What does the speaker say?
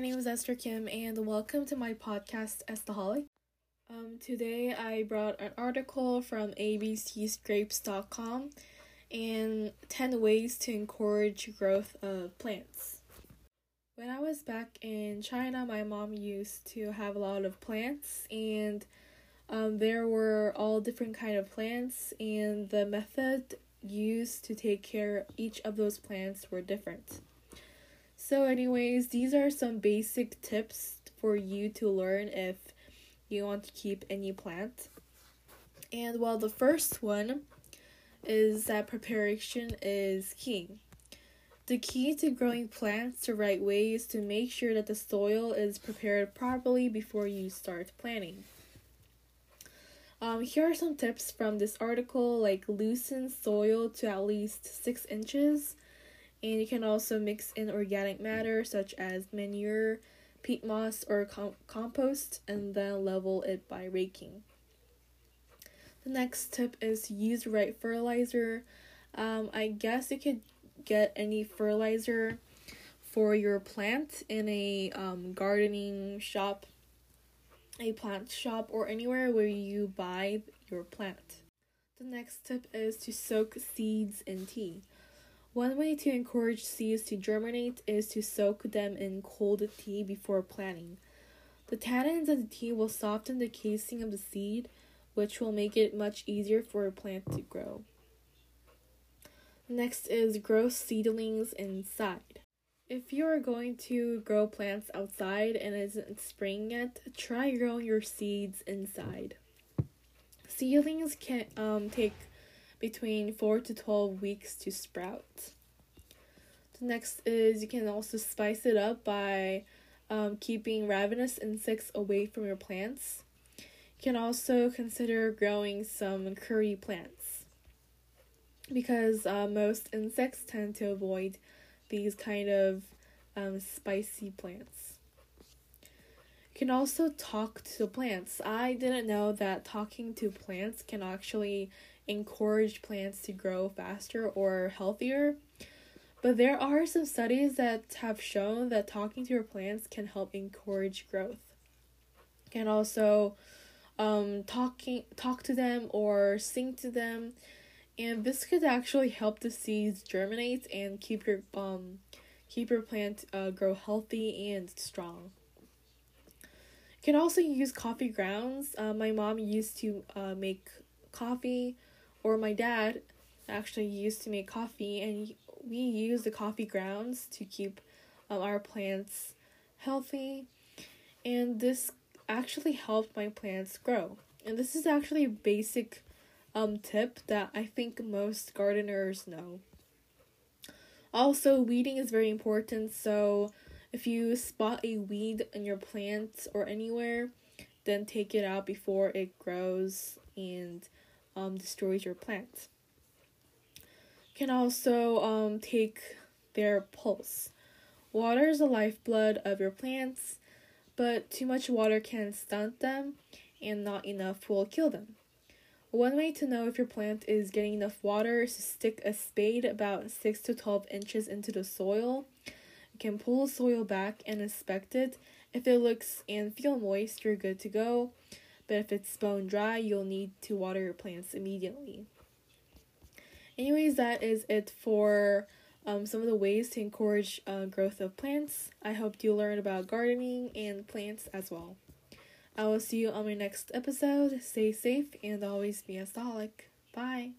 My name is Esther Kim and welcome to my podcast Estaholic. Um, today I brought an article from abcscrapes.com and 10 ways to encourage growth of plants. When I was back in China, my mom used to have a lot of plants and um, there were all different kind of plants and the method used to take care of each of those plants were different. So, anyways, these are some basic tips for you to learn if you want to keep any plant. And well, the first one is that preparation is key. The key to growing plants the right way is to make sure that the soil is prepared properly before you start planting. Um, here are some tips from this article like loosen soil to at least 6 inches and you can also mix in organic matter such as manure, peat moss, or com- compost and then level it by raking. The next tip is use right fertilizer. Um, I guess you could get any fertilizer for your plant in a um, gardening shop, a plant shop, or anywhere where you buy your plant. The next tip is to soak seeds in tea. One way to encourage seeds to germinate is to soak them in cold tea before planting. The tannins of the tea will soften the casing of the seed, which will make it much easier for a plant to grow. Next is grow seedlings inside. If you are going to grow plants outside and it isn't spring yet, try growing your seeds inside. Seedlings can um, take between 4 to 12 weeks to sprout. The next is you can also spice it up by um, keeping ravenous insects away from your plants. You can also consider growing some curry plants because uh, most insects tend to avoid these kind of um, spicy plants. Can also talk to plants. I didn't know that talking to plants can actually encourage plants to grow faster or healthier. But there are some studies that have shown that talking to your plants can help encourage growth. Can also um, talking talk to them or sing to them, and this could actually help the seeds germinate and keep your um keep your plant uh, grow healthy and strong. Can also use coffee grounds. Uh, my mom used to uh, make coffee or my dad actually used to make coffee and we use the coffee grounds to keep um, our plants healthy. And this actually helped my plants grow. And this is actually a basic um tip that i think most gardeners know. Also weeding is very important so if you spot a weed in your plants or anywhere then take it out before it grows and um, destroys your plant. Can also um, take their pulse. Water is the lifeblood of your plants, but too much water can stunt them, and not enough will kill them. One way to know if your plant is getting enough water is to stick a spade about 6 to 12 inches into the soil. Can pull the soil back and inspect it. If it looks and feel moist, you're good to go but if it's bone dry, you'll need to water your plants immediately. Anyways, that is it for um, some of the ways to encourage uh, growth of plants. I hope you learned about gardening and plants as well. I will see you on my next episode. Stay safe and always be a stolic. Bye.